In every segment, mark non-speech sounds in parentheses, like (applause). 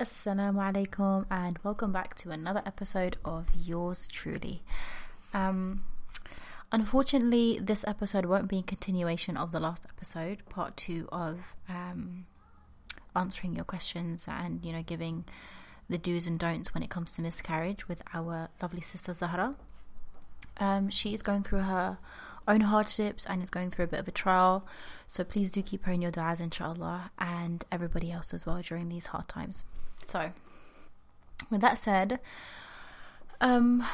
Assalamu alaikum and welcome back to another episode of Yours Truly. Um, unfortunately, this episode won't be in continuation of the last episode, part two of um, answering your questions and you know giving the do's and don'ts when it comes to miscarriage with our lovely sister Zahra. Um, she is going through her own hardships and is going through a bit of a trial. So please do keep her in your du'as, inshallah, and everybody else as well during these hard times. So, with that said, um,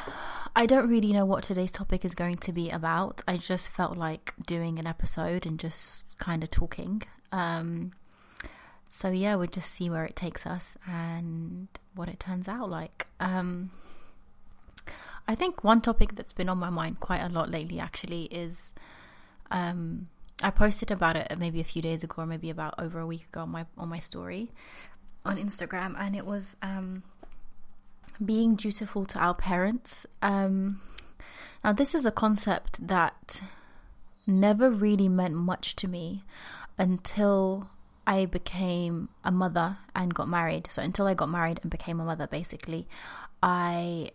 I don't really know what today's topic is going to be about. I just felt like doing an episode and just kind of talking. Um, so yeah, we'll just see where it takes us and what it turns out like. Um, I think one topic that's been on my mind quite a lot lately actually is um, I posted about it maybe a few days ago or maybe about over a week ago on my on my story on Instagram, and it was um, being dutiful to our parents. Um, now, this is a concept that never really meant much to me until I became a mother and got married. So, until I got married and became a mother, basically, I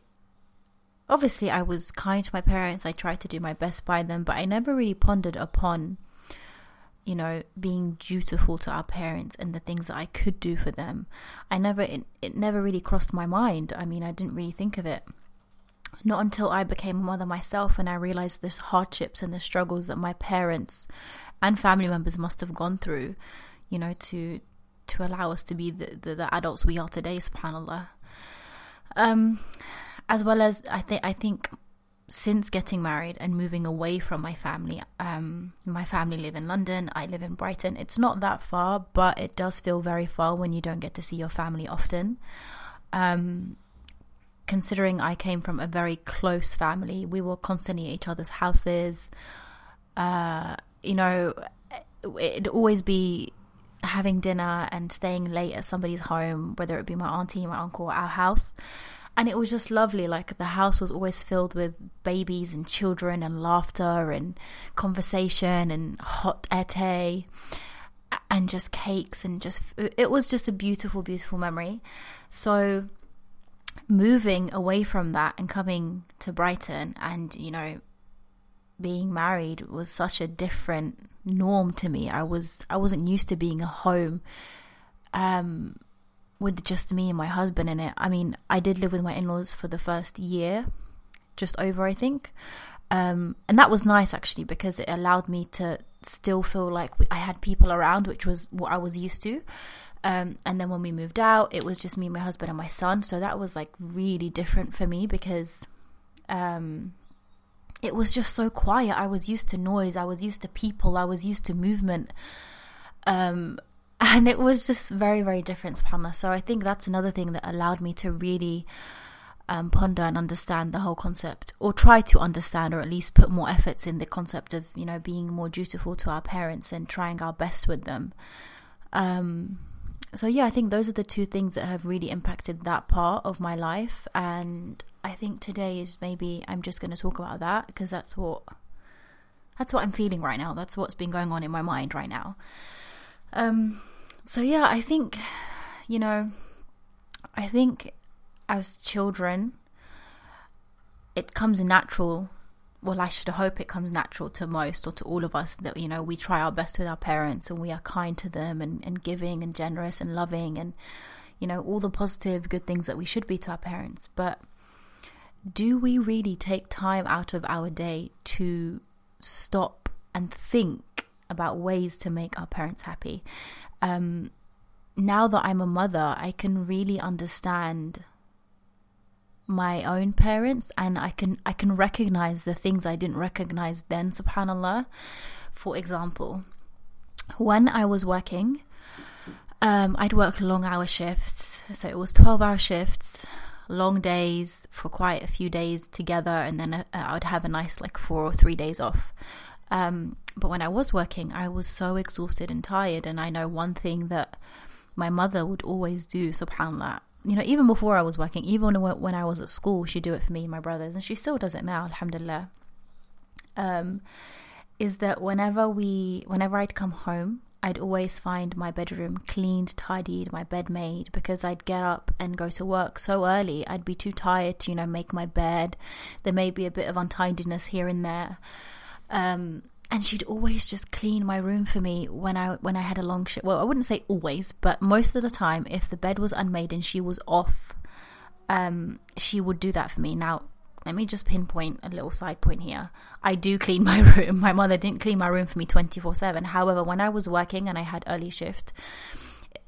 obviously I was kind to my parents. I tried to do my best by them, but I never really pondered upon you know being dutiful to our parents and the things that I could do for them I never it, it never really crossed my mind. I mean I didn't really think of it. Not until I became a mother myself and I realized the hardships and the struggles that my parents and family members must have gone through you know to to allow us to be the, the, the adults we are today subhanallah. Um as well as I think I think since getting married and moving away from my family, um, my family live in London, I live in Brighton. It's not that far, but it does feel very far when you don't get to see your family often. Um, considering I came from a very close family, we were constantly at each other's houses. Uh, you know, it'd always be having dinner and staying late at somebody's home, whether it be my auntie, my uncle, our house and it was just lovely like the house was always filled with babies and children and laughter and conversation and hot ete and just cakes and just it was just a beautiful beautiful memory. So moving away from that and coming to Brighton and you know being married was such a different norm to me. I was i wasn't used to being a home. Um with just me and my husband in it. I mean, I did live with my in laws for the first year, just over, I think. Um, and that was nice actually because it allowed me to still feel like I had people around, which was what I was used to. Um, and then when we moved out, it was just me, my husband, and my son. So that was like really different for me because um, it was just so quiet. I was used to noise, I was used to people, I was used to movement. Um, and it was just very very different subhanallah. So i think that's another thing that allowed me to really um, ponder and understand the whole concept or try to understand or at least put more efforts in the concept of you know being more dutiful to our parents and trying our best with them. Um, so yeah i think those are the two things that have really impacted that part of my life. And i think today is maybe i'm just going to talk about that because that's what that's what i'm feeling right now. That's what's been going on in my mind right now. Um, so yeah, I think, you know, I think as children, it comes natural. Well, I should hope it comes natural to most or to all of us that, you know, we try our best with our parents and we are kind to them and, and giving and generous and loving and, you know, all the positive, good things that we should be to our parents. But do we really take time out of our day to stop and think about ways to make our parents happy. Um, now that I'm a mother, I can really understand my own parents and I can I can recognize the things I didn't recognize then subhanallah. For example when I was working um, I'd work long hour shifts. So it was 12 hour shifts long days for quite a few days together and then uh, I would have a nice like 4 or 3 days off. Um, but when I was working, I was so exhausted and tired. And I know one thing that my mother would always do, subhanAllah, you know, even before I was working, even when I was at school, she'd do it for me and my brothers, and she still does it now, alhamdulillah. Um, is that whenever we, whenever I'd come home I'd always find my bedroom cleaned, tidied, my bed made because I'd get up and go to work so early. I'd be too tired to, you know, make my bed. There may be a bit of untidiness here and there. Um, and she'd always just clean my room for me when I when I had a long shift. Well, I wouldn't say always, but most of the time, if the bed was unmade and she was off, um, she would do that for me. Now, let me just pinpoint a little side point here. I do clean (laughs) my room. My mother didn't clean my room for me twenty four seven. However, when I was working and I had early shift,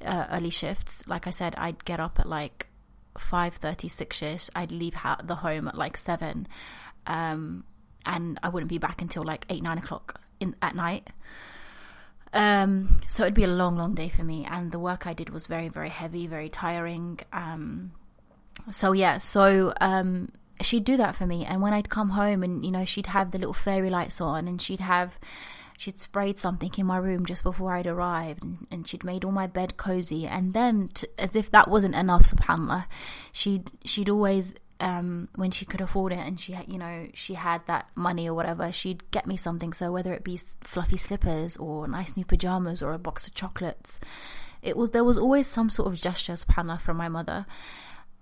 uh, early shifts, like I said, I'd get up at like five thirty six ish. I'd leave ha- the home at like seven. Um, and I wouldn't be back until like eight nine o'clock in at night. Um, so it'd be a long, long day for me, and the work I did was very, very heavy, very tiring. Um, so yeah, so um, she'd do that for me, and when I'd come home, and you know, she'd have the little fairy lights on, and she'd have she'd sprayed something in my room just before I'd arrived, and, and she'd made all my bed cozy. And then, to, as if that wasn't enough, Subhanallah, she'd she'd always um, when she could afford it and she you know, she had that money or whatever, she'd get me something. So whether it be fluffy slippers or nice new pajamas or a box of chocolates, it was there was always some sort of gesture, subhanallah, from my mother.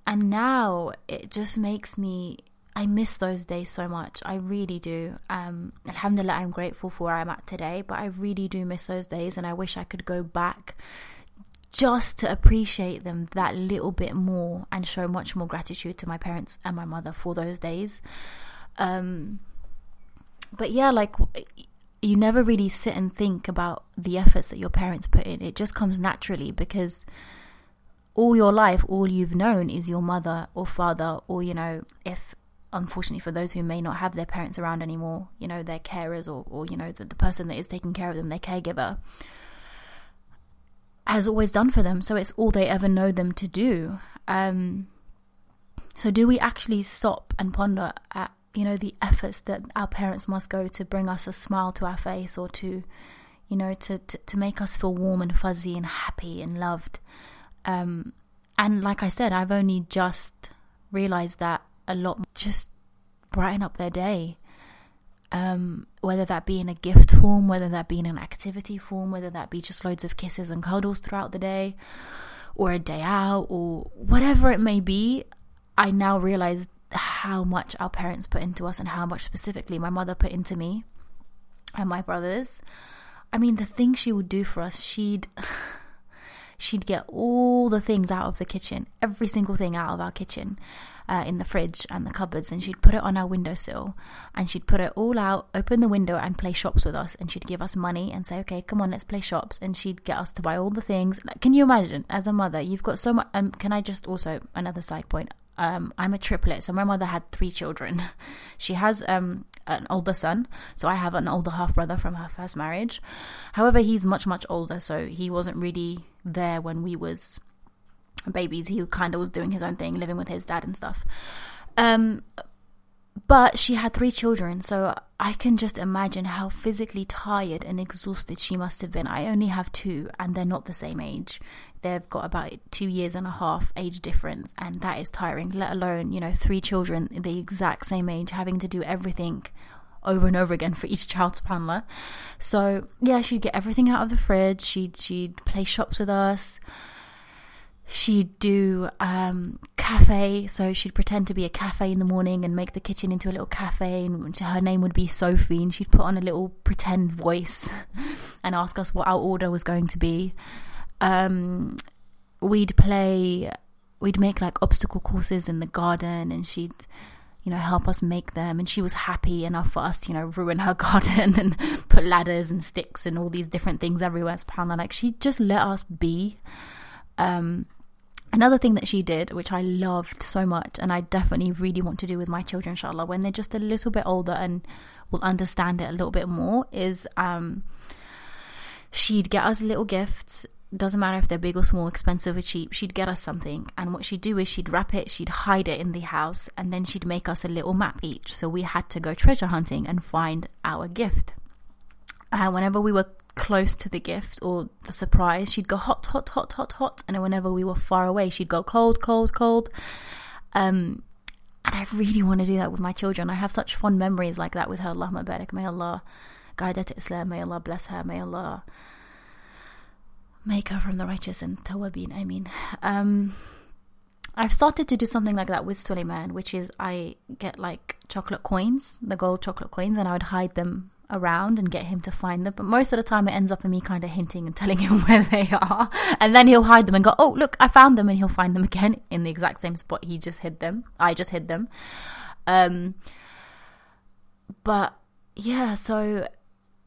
And now it just makes me I miss those days so much. I really do. Um, alhamdulillah, I'm grateful for where I'm at today, but I really do miss those days, and I wish I could go back just to appreciate them that little bit more and show much more gratitude to my parents and my mother for those days. Um, but yeah, like you never really sit and think about the efforts that your parents put in. It just comes naturally because all your life, all you've known is your mother or father, or you know, if unfortunately for those who may not have their parents around anymore, you know, their carers or, or you know, the, the person that is taking care of them, their caregiver has always done for them. So it's all they ever know them to do. Um, so do we actually stop and ponder at you know the efforts that our parents must go to bring us a smile to our face or to you know to to, to make us feel warm and fuzzy and happy and loved um, and like i said i've only just realized that a lot just brighten up their day um, whether that be in a gift form, whether that be in an activity form, whether that be just loads of kisses and cuddles throughout the day, or a day out, or whatever it may be, I now realize how much our parents put into us and how much specifically my mother put into me and my brothers. I mean, the things she would do for us, she'd. (laughs) she'd get all the things out of the kitchen, every single thing out of our kitchen uh, in the fridge and the cupboards, and she'd put it on our windowsill, and she'd put it all out, open the window, and play shops with us, and she'd give us money and say, "Okay, come on, let's play shops," and she'd get us to buy all the things. Like, can you imagine, as a mother, you've got so much? Um, can I just also another side point? Um, I'm a triplet, so my mother had three children. (laughs) She has um, an older son, so I have an older half brother from her first marriage. However, he's much much older, so he wasn't really there when we was babies. He kind of was doing his own thing, living with his dad and stuff. Um, but she had three children, so I can just imagine how physically tired and exhausted she must have been. I only have two, and they're not the same age. They've got about two years and a half age difference, and that is tiring, let alone, you know, three children the exact same age having to do everything over and over again for each child's subhanallah. So yeah, she'd get everything out of the fridge, she'd she'd play shops with us she'd do um, cafe. So she'd pretend to be a cafe in the morning and make the kitchen into a little cafe and her name would be sophie. And she'd put on a little pretend voice (laughs) and ask us what our order was going to be. Um, we'd play we'd make like obstacle courses in the garden and she'd you know help us make them. And she was happy enough for us to you know ruin her (laughs) garden and put ladders and sticks and all these different things everywhere. It's subhanallah like she just let us be um, another thing that she did, which I loved so much, and I definitely really want to do with my children, inshallah, when they're just a little bit older and will understand it a little bit more, is um, she'd get us little gifts. Doesn't matter if they're big or small, expensive or cheap, she'd get us something. And what she'd do is she'd wrap it, she'd hide it in the house, and then she'd make us a little map each. So we had to go treasure hunting and find our gift. And whenever we were close to the gift or the surprise, she'd go hot, hot, hot, hot, hot. And whenever we were far away, she'd go cold, cold, cold. Um, and I really want to do that with my children. I have such fond memories like that with her. Allah barak. May Allah guide her to Islam. May Allah bless her. May Allah make her from the righteous and tawabin, I mean. Um, I've started to do something like that with Suleiman, which is I get like chocolate coins, the gold chocolate coins, and I would hide them around and get him to find them. But most of the time, it ends up in me kind of hinting and telling (laughs) him where they are. And then he'll hide them and go, Oh, look, I found them. And he'll find them again in the exact same spot he just hid them. I just hid them. Um, but yeah, so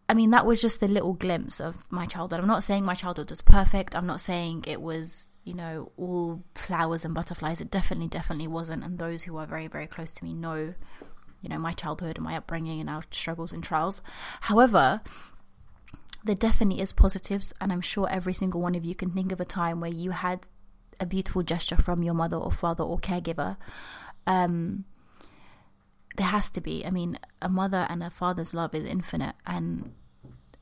I mean, that was just a little glimpse of my childhood. I'm not saying my childhood was perfect. I'm not saying it was, you know, all flowers and butterflies. It definitely, definitely wasn't. And those who are very, very close to me know, you know, my childhood and my upbringing and our struggles and trials. However, there definitely is positives. And I'm sure every single one of you can think of a time where you had a beautiful gesture from your mother or father or caregiver. Um, there has to be. I mean, a mother and a father's love is infinite, and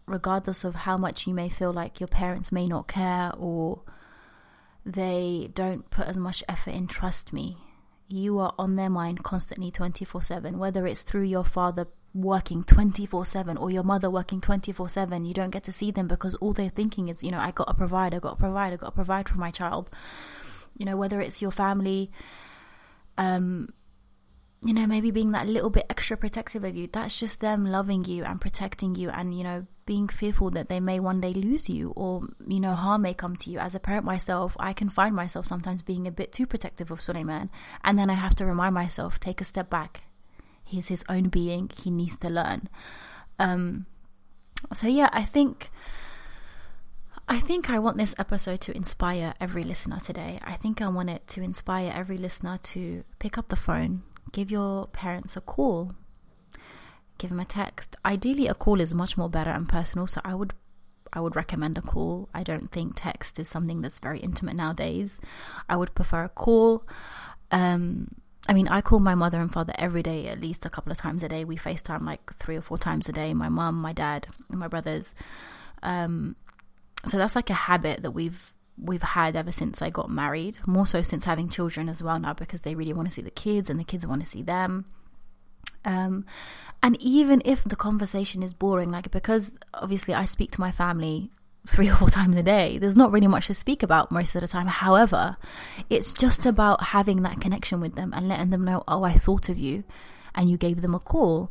regardless of how much you may feel like your parents may not care or they don't put as much effort in, trust me, you are on their mind constantly 24 7, whether it's through your father working 24 7 or your mother working 24 7 you don't get to see them because all they're thinking is you know i got to provide i got to provide i got to provide for my child. You know whether it's your family um you know, maybe being that little bit extra protective of you. That's just them loving you and protecting you and, you know, being fearful that they may one day lose you or, you know, harm may come to you. As a parent myself, I can find myself sometimes being a bit too protective of Suleiman. And then I have to remind myself, take a step back. He's his own being. He needs to learn. Um, so yeah, I think. I think I want this episode to inspire every listener today. I think I want it to inspire every listener to pick up the phone, give your parents a call give them a text ideally a call is much more better and personal so i would i would recommend a call i don't think text is something that's very intimate nowadays i would prefer a call um I mean, I call my mother and father every day, at least a couple of times a day. We FaceTime like three or four times a day. My mum, my dad, and my brothers. Um, so that's like a habit that we've we've had ever since I got married, more so since having children as well now because they really want to see the kids and the kids want to see them. Um, and even if the conversation is boring, like because obviously I speak to my family three (laughs) or four times a day, there's not really much to speak about most of the time. However, it's just about having that connection with them and letting them know, oh, I thought of you and you gave them a call.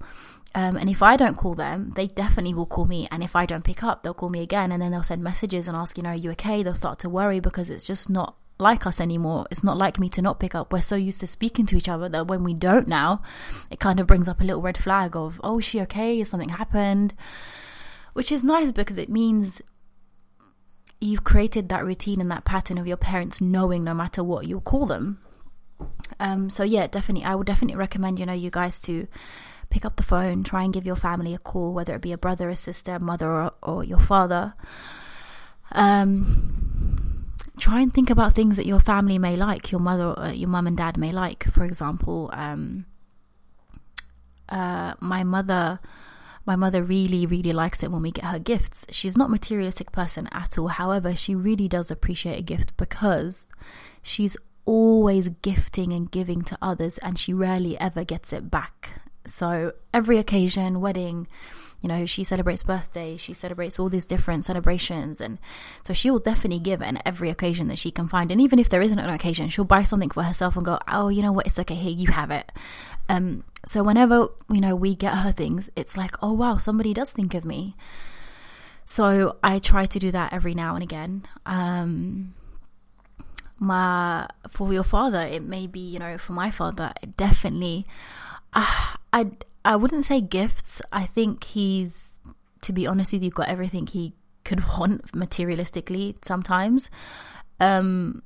Um, and if I don't call them, they definitely will call me. And if I don't pick up, they'll call me again. And then they'll send messages and ask, you know, are you okay? They'll start to worry because it's just not like us anymore. It's not like me to not pick up. We're so used to speaking to each other that when we don't now, it kind of brings up a little red flag of, oh, is she okay? Has something happened? Which is nice because it means you've created that routine and that pattern of your parents knowing no matter what you'll call them. Um, so yeah, definitely, I would definitely recommend you know you guys to pick up the phone, try and give your family a call, whether it be a brother, a sister, a mother, or, or your father. Um, try and think about things that your family may like, your mother, uh, your mum and dad may like. For example, um, uh, my mother my mother really really likes it when we get her gifts she's not materialistic person at all however she really does appreciate a gift because she's always gifting and giving to others and she rarely ever gets it back so every occasion, wedding, you know, she celebrates birthday, she celebrates all these different celebrations. And so she will definitely give in every occasion that she can find. And even if there isn't an occasion, she'll buy something for herself and go, oh, you know what, it's okay, here, you have it. Um, so whenever, you know, we get her things, it's like, oh, wow, somebody does think of me. So I try to do that every now and again. Um, my for your father, it may be, you know, for my father, it definitely (sighs) uh, I I wouldn't say gifts. I think he's, to be honest with you, got everything he could (laughs) want materialistically. Sometimes, um,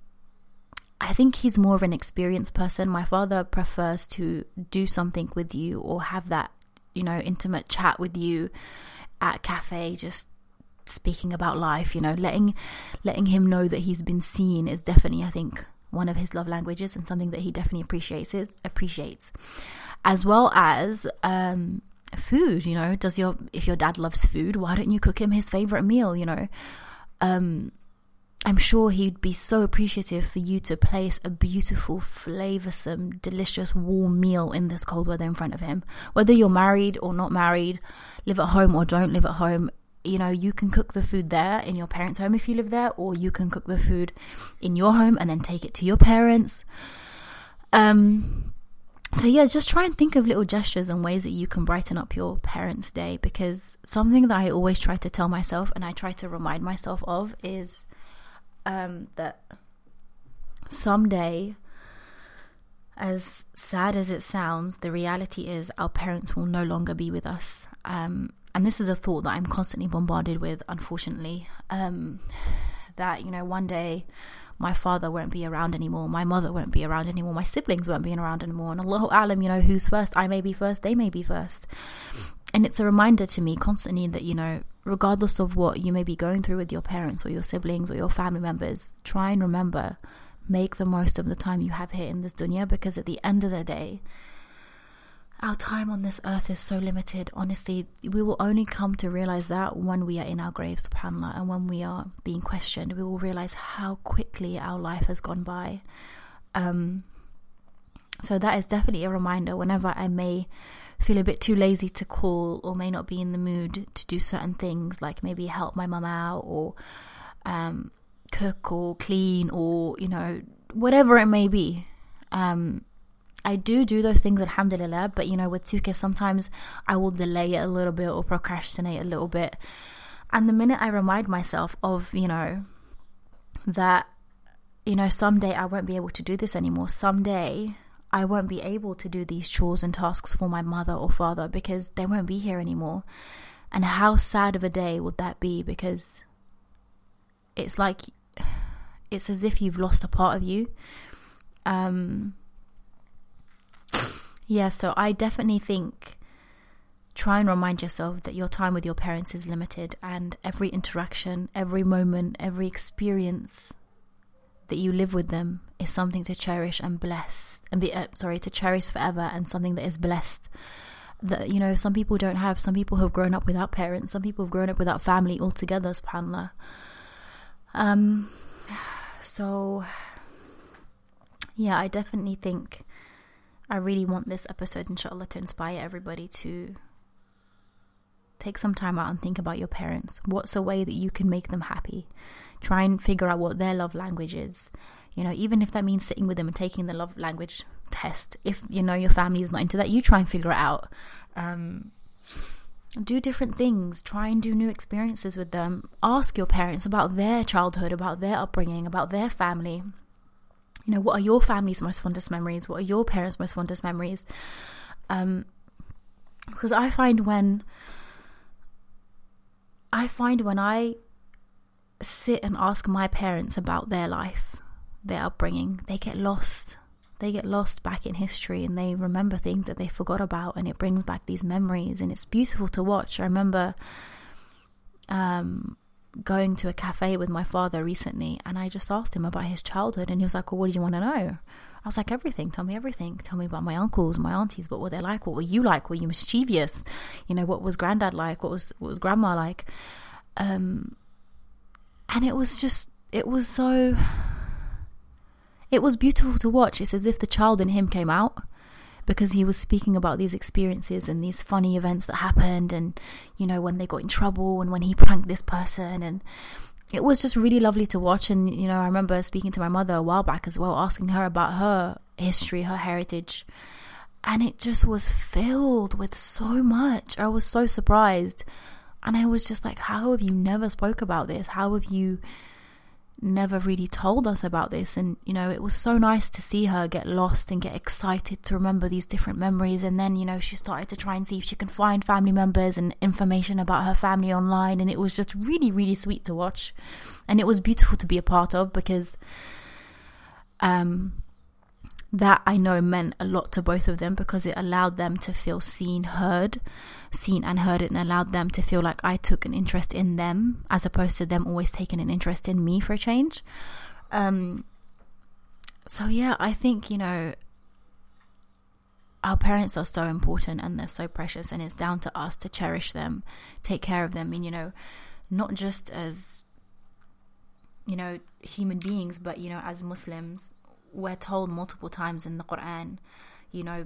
I think he's more of an experienced person. My father prefers to do something with you or have that, you know, intimate chat with you at cafe, just speaking about life. You know, letting letting him know that he's been seen is definitely, I think, one of his love languages and something that he definitely appreciates. Appreciates as well as um, food. You know, does your if your dad loves food, why don't you cook him his favorite meal? You know, um, I'm sure he'd be so appreciative for you to place a beautiful, flavorsome, delicious, warm meal in this cold weather in front of him. Whether you're married or not married, live at home or don't live at home, you know, you can cook the food there in your parents' home if you live there, or you can cook the food in your home and then take it to your parents. Um, so yeah, just try and think of little gestures and ways that you can brighten up your parents' day because something that I always try to tell myself and I try to remind myself of is um, that someday, as sad as it sounds, the reality is our parents will no longer be with us. Um, and this is a thought that I'm constantly bombarded with, unfortunately. Um, that, you know, one day my father won't be around anymore, my mother won't be around anymore, my siblings won't be around anymore. And Allah Alam, you know, who's first? I may be first, they may be first. And it's a reminder to me constantly that, you know, regardless of what you may be going through with your parents or your siblings or your family members, try and remember, make the most of the time you have here in this dunya because at the end of the day, our time on this earth is so limited. Honestly, we will only come to realize that when we are in our graves, subhanAllah, and when we are being questioned, we will realize how quickly our life has gone by. Um, so that is definitely a reminder whenever I may feel a bit too lazy to call or may not be in the mood to do certain things, like maybe help my mum out or um, cook or clean or, you know, whatever it may be. Um, I do do those things, alhamdulillah, but you know, with Tuka, sometimes I will delay it a little bit or procrastinate a little bit. And the minute I remind myself of, you know, that, you know, someday I won't be able to do this anymore, someday I won't be able to do these chores and tasks for my mother or father because they won't be here anymore. And how sad of a day would that be? Because it's like, it's as if you've lost a part of you. Um, yeah, so I definitely think try and remind yourself that your time with your parents is limited and every interaction, every moment, every experience that you live with them is something to cherish and bless and be uh, sorry to cherish forever and something that is blessed. That you know some people don't have some people have grown up without parents some people have grown up without family altogether subhanallah. Um (sighs) so yeah i definitely think I really want this episode, inshallah, to inspire everybody to take some time out and think about your parents. What's a way that you can make them happy? Try and figure out what their love language is. You know, even if that means sitting with them and taking the love language test. If you know your family is not into that, you try and figure it out. Um, do different things. Try and do new experiences with them. Ask your parents about their childhood, about their upbringing, about their family you know, what are your family's most fondest memories? What are your parents' most fondest memories? Um, because I find when I find when I sit and ask my parents about their life, their upbringing, they get lost. They get lost back in history and they remember things that they forgot about, and it brings back these memories, and it's beautiful to watch. I remember um, going to a cafe with my father recently and I just asked him about his childhood and he was like, Well, what do you want to know? I was like, Everything. Tell me everything. Tell me about my uncles, my aunties, what were they like? What were you like? Were you mischievous? You know, what was granddad like? What was what was grandma like? Um and it was just it was so it was beautiful to watch. It's as if the child in him came out because he was speaking about these experiences and these funny events that happened and you know when they got in trouble and when he pranked this person. And it was just really lovely to watch. And you know I remember speaking to my mother a while back as well asking her about her history her heritage. And it just was filled with so much. I was so surprised. And I was just like how have you never spoke about this? How have you never really told us about this. And you know it was so nice to see her get lost and get excited to remember these different memories. And then you know she started to try and see if she can find family members and information about her family online. And it was just really really sweet to watch. And it was beautiful to be a part of because um that I know meant a lot to both of them because it allowed them to feel seen, heard, seen and heard and allowed them to feel like I took an interest in them as opposed to them always taking an interest in me for a change. Um, so, yeah, I think, you know, our parents are so important and they're so precious, and it's down to us to cherish them, take care of them, and, you know, not just as, you know, human beings, but, you know, as Muslims we're told multiple times in the Quran, you know,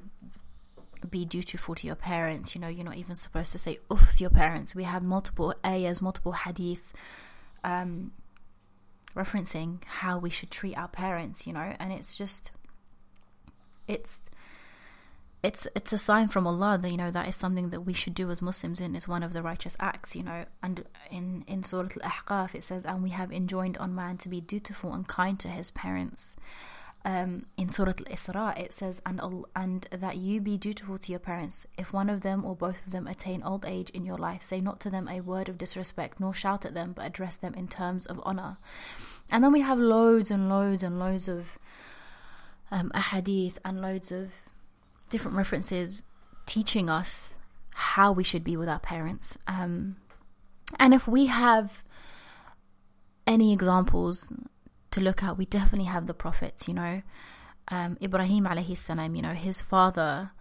be dutiful to your parents. You know, you're not even supposed to say uff to your parents. We have multiple ayahs, multiple hadith um, referencing how we should treat our parents, you know, and it's just, it's, it's it's a sign from Allah that you know that is something that we should do as Muslims and is one of the righteous acts you know and in in Surah Al-Ahqaf it says and we have enjoined on man to be dutiful and kind to his parents um, in Surah Al-Isra it says and and that you be dutiful to your parents. If one of them or both of them attain old age in your life say not to them a word of disrespect nor shout at them but address them in terms of honor. And then we have loads and loads and loads of um, ahadith and loads of different references teaching us how we should be with our parents. Um, and if we have any examples to look at, we definitely have the prophets, you know. Um, Ibrahim alayhi salam, you know, his father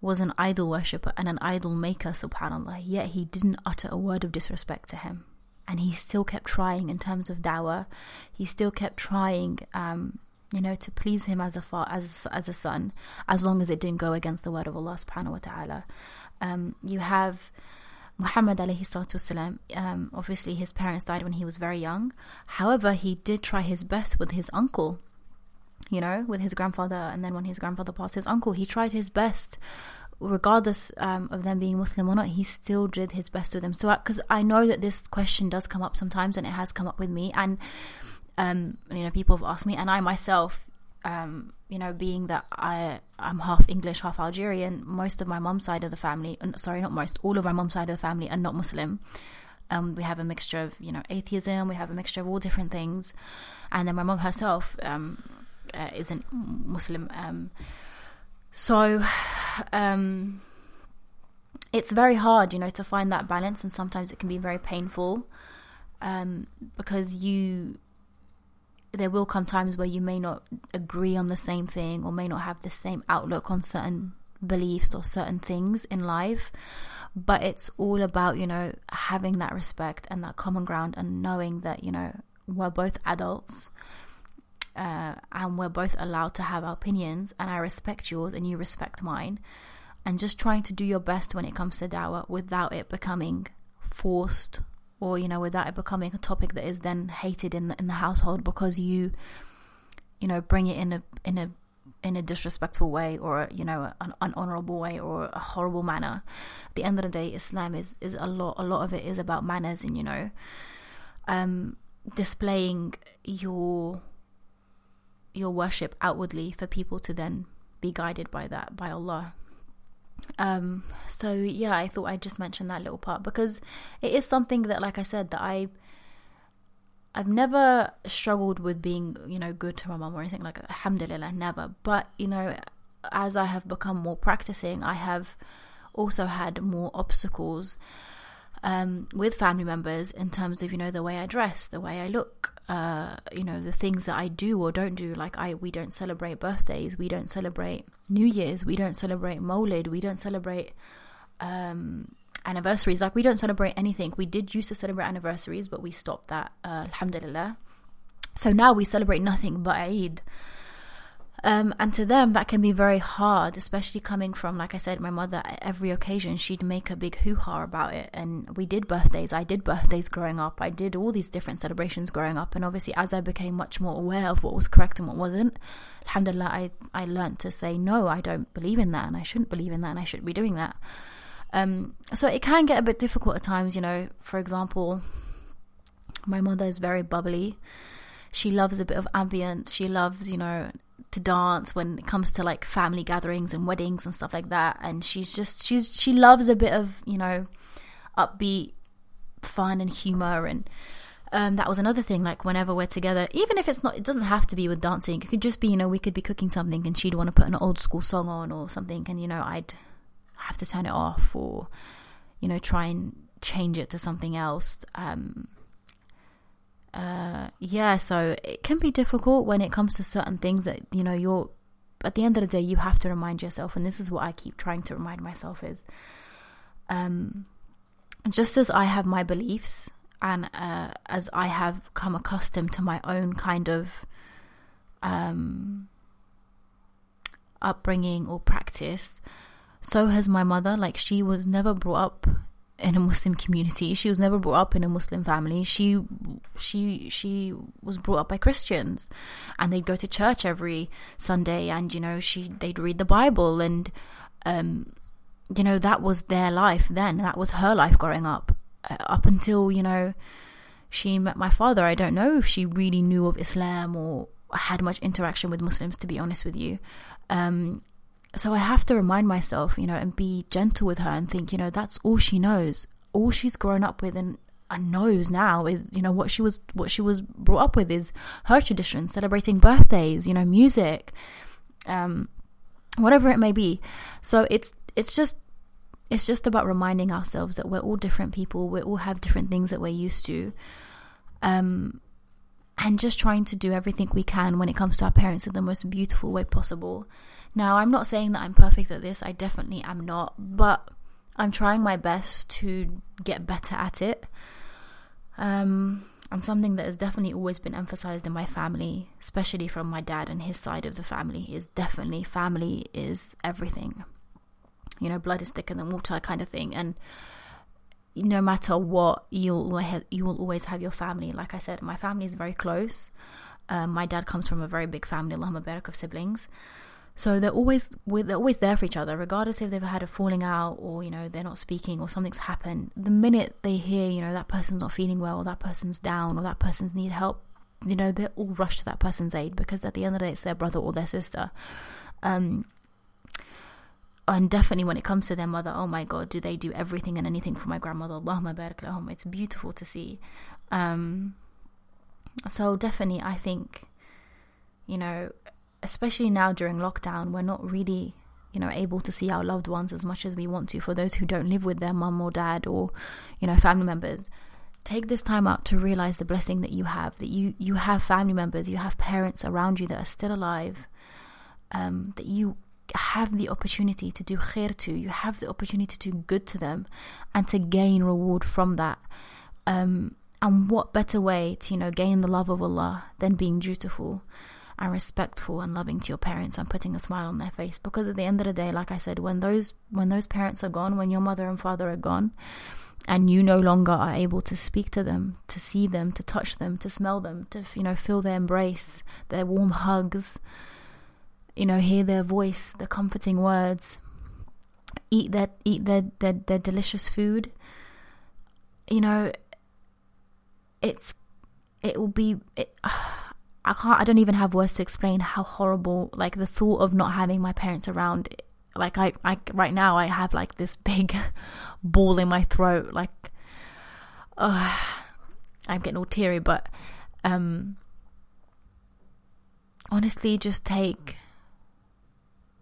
was an idol worshipper and an idol maker, subhanAllah, yet he didn't utter a word of disrespect to him. And he still kept trying in terms of dawah. He still kept trying, um, you know, to please him as a fa- as as a son, as long as it didn't go against the word of Allah subhanahu wa ta'ala. Um, you have Muhammad alayhi salatu wasalam, um, obviously his parents died when he was very young. However, he did try his best with his uncle, you know, with his grandfather. And then when his grandfather passed, his uncle, he tried his best. Regardless um, of them being Muslim or not, he still did his best with them. So, because I know that this question does come up sometimes, and it has come up with me, and um, you know, people have asked me, and I myself, um, you know, being that I I'm half English, half Algerian, most of my mum's side of the family, sorry, not most, all of my mum's side of the family are not Muslim. Um, we have a mixture of you know atheism, we have a mixture of all different things, and then my mum herself um, uh, isn't Muslim. Um, so um, it's very hard, you know, to find that balance, and sometimes it can be very painful um, because you there will come times where you may not agree on the same thing or may not have the same outlook on certain beliefs or certain things in life. But it's all about you know having that respect and that common ground and knowing that you know we're both adults uh, and we're both allowed to have our opinions and I respect yours and you respect mine. And just trying to do your best when it comes to dawah without it becoming forced or you know without it becoming a topic that is then hated in the, in the household because you you know bring it in a in a in a disrespectful way or you know an unhonorable way or a horrible manner. At the end of the day islam is is a lot a lot of it is about manners and you know um displaying your your worship outwardly for people to then be guided by that by Allah um, so yeah, I thought I'd just mention that little part because it is something that, like I said, that I I've never struggled with being, you know, good to my mom or anything like. Alhamdulillah, never. But, you know, as I have become more practicing, I have also had more obstacles um, with family members in terms of, you know, the way I dress, the way I look, uh, you know, the things that I do or don't do. Like I, we don't celebrate birthdays, we don't celebrate New Year's, we don't celebrate Mawlid, we don't celebrate um, anniversaries. Like we don't celebrate anything. We did used to celebrate anniversaries, but we stopped that. Uh, alhamdulillah. So now we celebrate nothing but Eid. Um, and to them, that can be very hard, especially coming from, like I said, my mother. Every occasion, she'd make a big hoo ha about it. And we did birthdays. I did birthdays growing up. I did all these different celebrations growing up. And obviously, as I became much more aware of what was correct and what wasn't, alhamdulillah, I, I learned to say, no, I don't believe in that. And I shouldn't believe in that. And I shouldn't be doing that. Um, so it can get a bit difficult at times, you know. For example, my mother is very bubbly. She loves a bit of ambience. She loves, you know, to dance when it comes to like family gatherings and weddings and stuff like that. And she's just she's she loves a bit of you know upbeat fun and humor. And um, that was another thing like whenever we're together even if it's not it doesn't have to be with dancing. It could just be you know we could be cooking something and she'd want to put an old school song on or something and you know i'd have to turn it off or you know try and change it to something else. Um, uh, yeah, so it can be difficult when it comes to certain things that you know you're. At the end of the day, you have to remind yourself, and this is what I keep trying to remind myself: is um, just as I have my beliefs, and uh, as I have come accustomed to my own kind of um, upbringing or practice, so has my mother. Like she was never brought up in a Muslim community. She was never brought up in a Muslim family. She she she was brought up by Christians, and they'd go to church every Sunday, and you know she they'd read the Bible, and um, you know that was their life then. That was her life growing up, uh, up until you know she met my father. I don't know if she really knew of Islam or had much interaction with Muslims, to be honest with you. Um, so I have to remind myself, you know, and be gentle with her and think, you know, that's all she knows. All she's grown up with and, knows now is, you know, what she was what she was brought up with is her tradition, celebrating birthdays, you know, music, um, whatever it may be. So it's it's just it's just about reminding ourselves that we're all different people. We all have different things that we're used to. Um, and just trying to do everything we can when it comes to our parents in the most beautiful way possible. Now, I'm not saying that I'm perfect at this, I definitely am not, but I'm trying my best to get better at it. Um, and something that has definitely always been emphasized in my family, especially from my dad and his side of the family, is definitely family is everything. You know, blood is thicker than water, kind of thing. And no matter what, you'll you will always have your family. Like I said, my family is very close. Um, my dad comes from a very big family, Allahumma barak of siblings. So they're always they're always there for each other, regardless if they've had a falling out or you know they're not speaking or something's happened. The minute they hear you know that person's not feeling well, or that person's down, or that person's need help, you know they all rush to that person's aid because at the end of the day it's their brother or their sister. Um, and definitely when it comes to their mother, oh my god, do they do everything and anything for my grandmother? Allahumma. It's beautiful to see. Um, so definitely, I think, you know, especially now during lockdown, we're not really, you know, able to see our loved ones as much as we want to. For those who don't live with their mum or dad or, you know, family members, take this time out to realize the blessing that you have. That you you have family members, you have parents around you that are still alive. Um, that you have the opportunity to do khair to, you have the opportunity to do good to them, and to gain reward from that. Um, and what better way to you know gain the love of Allah than being dutiful? And respectful and loving to your parents. And putting a smile on their face because at the end of the day like i said when those when those parents are gone when your mother and father are gone and you no longer are able to speak to them to see them to touch them to smell them to you know feel their embrace their warm hugs you know hear their voice their comforting words eat their eat their their, their delicious food you know it's it will be it, (sighs) I can't I don't even have words to explain how horrible like the thought of not having my parents around like I, I right now I have like this big (laughs) ball in my throat like uh, I'm getting all teary but um honestly just take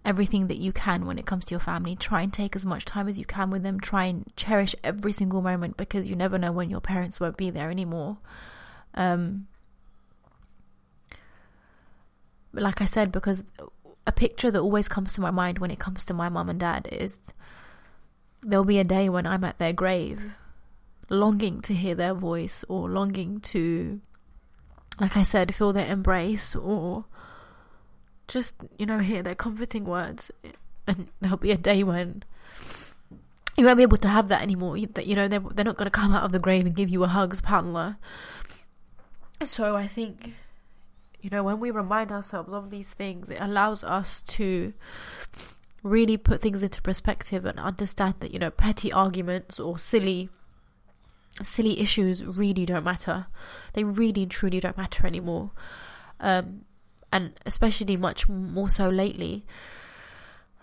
everything that you can when it comes to your family. Try and take as much time as you can with them. Try and cherish every single moment because you never know when your parents won't be there anymore. Um like I said, because a picture that always comes to my mind when it comes to my mum and dad is there'll be a day when I'm at their grave, longing to hear their voice or longing to, like I said, feel their embrace or just, you know, hear their comforting words. And there'll be a day when you won't be able to have that anymore. That you know they're they're not going to come out of the grave and give you a hug, subhanallah. So I think you know, when we remind ourselves of these things, it allows us to really put things into perspective and understand that, you know, petty arguments or silly silly issues really don't matter. They really truly don't matter anymore. Um, and especially much more so lately.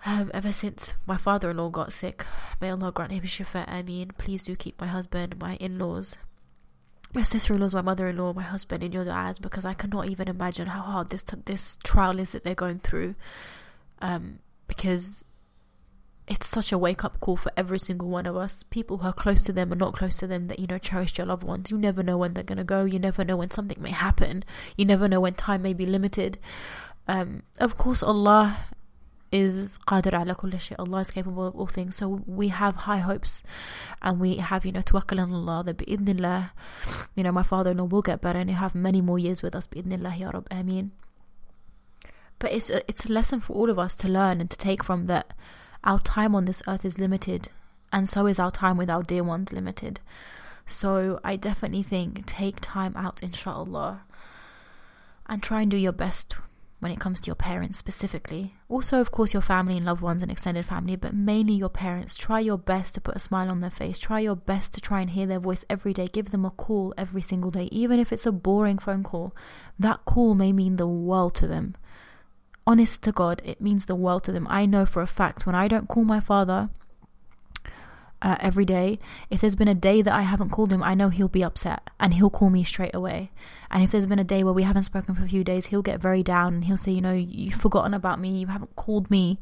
Um, ever since my father-in-law got sick, may Allah grant him shifa. I mean, please do keep my husband, my in-laws, my sister-in-law, my mother-in-law, my husband in your du'as because I cannot even imagine how hard this t- this trial is that they're going through. Um, because it's such a wake-up call for every single one of us. People who are close to them and not close to them that you know cherished your loved ones. You never know when they're gonna go. You never know when something may happen. You never know when time may be limited. Um, of course, Allah is qadir ala kulli shay. Allah is capable of all things. So we have high hopes and we have, you know, tawakkul on Allah that bi'idhnillah, you know, my father-in-law will get better and he'll have many more years with us bi'idhnillah ya Rab. Ameen. But it's a, it's a lesson for all of us to learn and to take from that our time on this earth is limited, and so is our time with our dear ones limited. So I definitely think take time out, inshallah, and try and do your best when it comes to your parents specifically. Also, of course, your family and loved ones and extended family, but mainly your parents. Try your best to put a smile on their face. Try your best to try and hear their voice every day. Give them a call every single day, even if it's a boring phone call. That call may mean the world to them. Honest to God, it means the world to them. I know for a fact when I don't call my father, uh, every day. If there's been a day that I haven't called him, I know he'll be upset and he'll call me straight away. And if there's been a day where we haven't spoken for a few days, he'll get very down and he'll say, you know, you've forgotten about me, you haven't called me.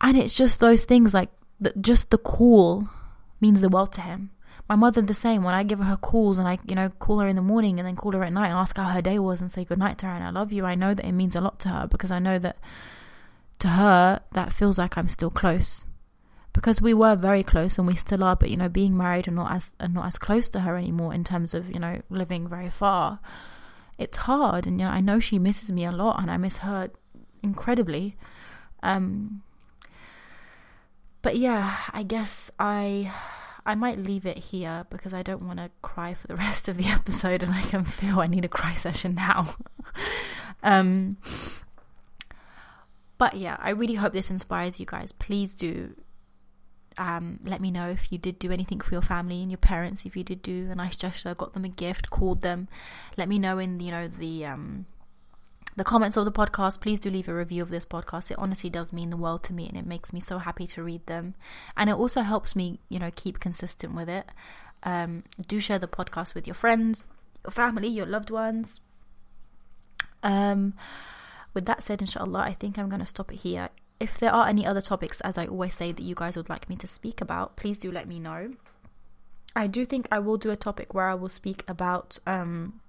And it's just those things like just the call means the world to him. My mother the same. When I give her calls and I, you know, call her in the morning and then call her at night and ask how her day was and say good night to her and I love you, I know that it means a lot to her because I know that to her that feels like I'm still close because we were very close and we still are but you know being married and not as and not as close to her anymore in terms of you know living very far it's hard. And you know I know she misses me a lot and I miss her incredibly. Um but yeah I guess I I might leave it here because I don't want to cry for the (laughs) rest of the episode and I can feel I need a cry session now. (laughs) Um but yeah, I really hope this inspires you guys. Please do um, let me know if you did do anything for your family and your parents. If you did do a nice gesture, got them a gift, called them. Let me know in you know the um, the comments of the podcast. Please do leave a review of this podcast. It honestly does mean the world to me, and it makes me so happy to read them. And it also helps me, you know, keep consistent with it. Um, do share the podcast with your friends, your family, your loved ones. Um, with that said, inshallah, I think I'm going to stop it here if there are any other topics, as I always say, that you guys would like me to speak about, please do let me know. I do think I will do a topic where I will speak about um,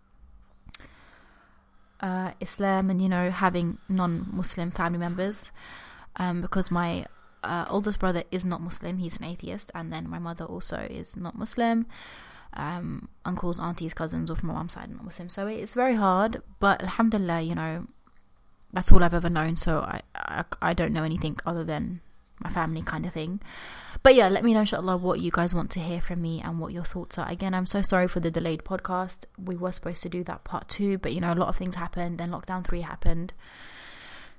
uh, Islam and, you know, having non Muslim family members um, because my uh, oldest brother is not Muslim, he's an atheist, and then my mother also is not Muslim. Um, uncles, aunties, cousins, or from my mom's side, not Muslim. So it's very hard, but Alhamdulillah, you know, that's all I've ever known. So I, I, I don't know anything other than my family kind of thing. But yeah, let me know, inshallah, what you guys want to hear from me and what your thoughts are. Again, I'm so sorry for the delayed podcast. We were supposed to do that part two, but you know, a lot of things happened. Then lockdown three happened.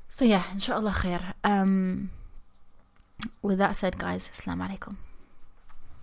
So yeah, inshallah khair. Um, with that said, guys, assalamu alaikum.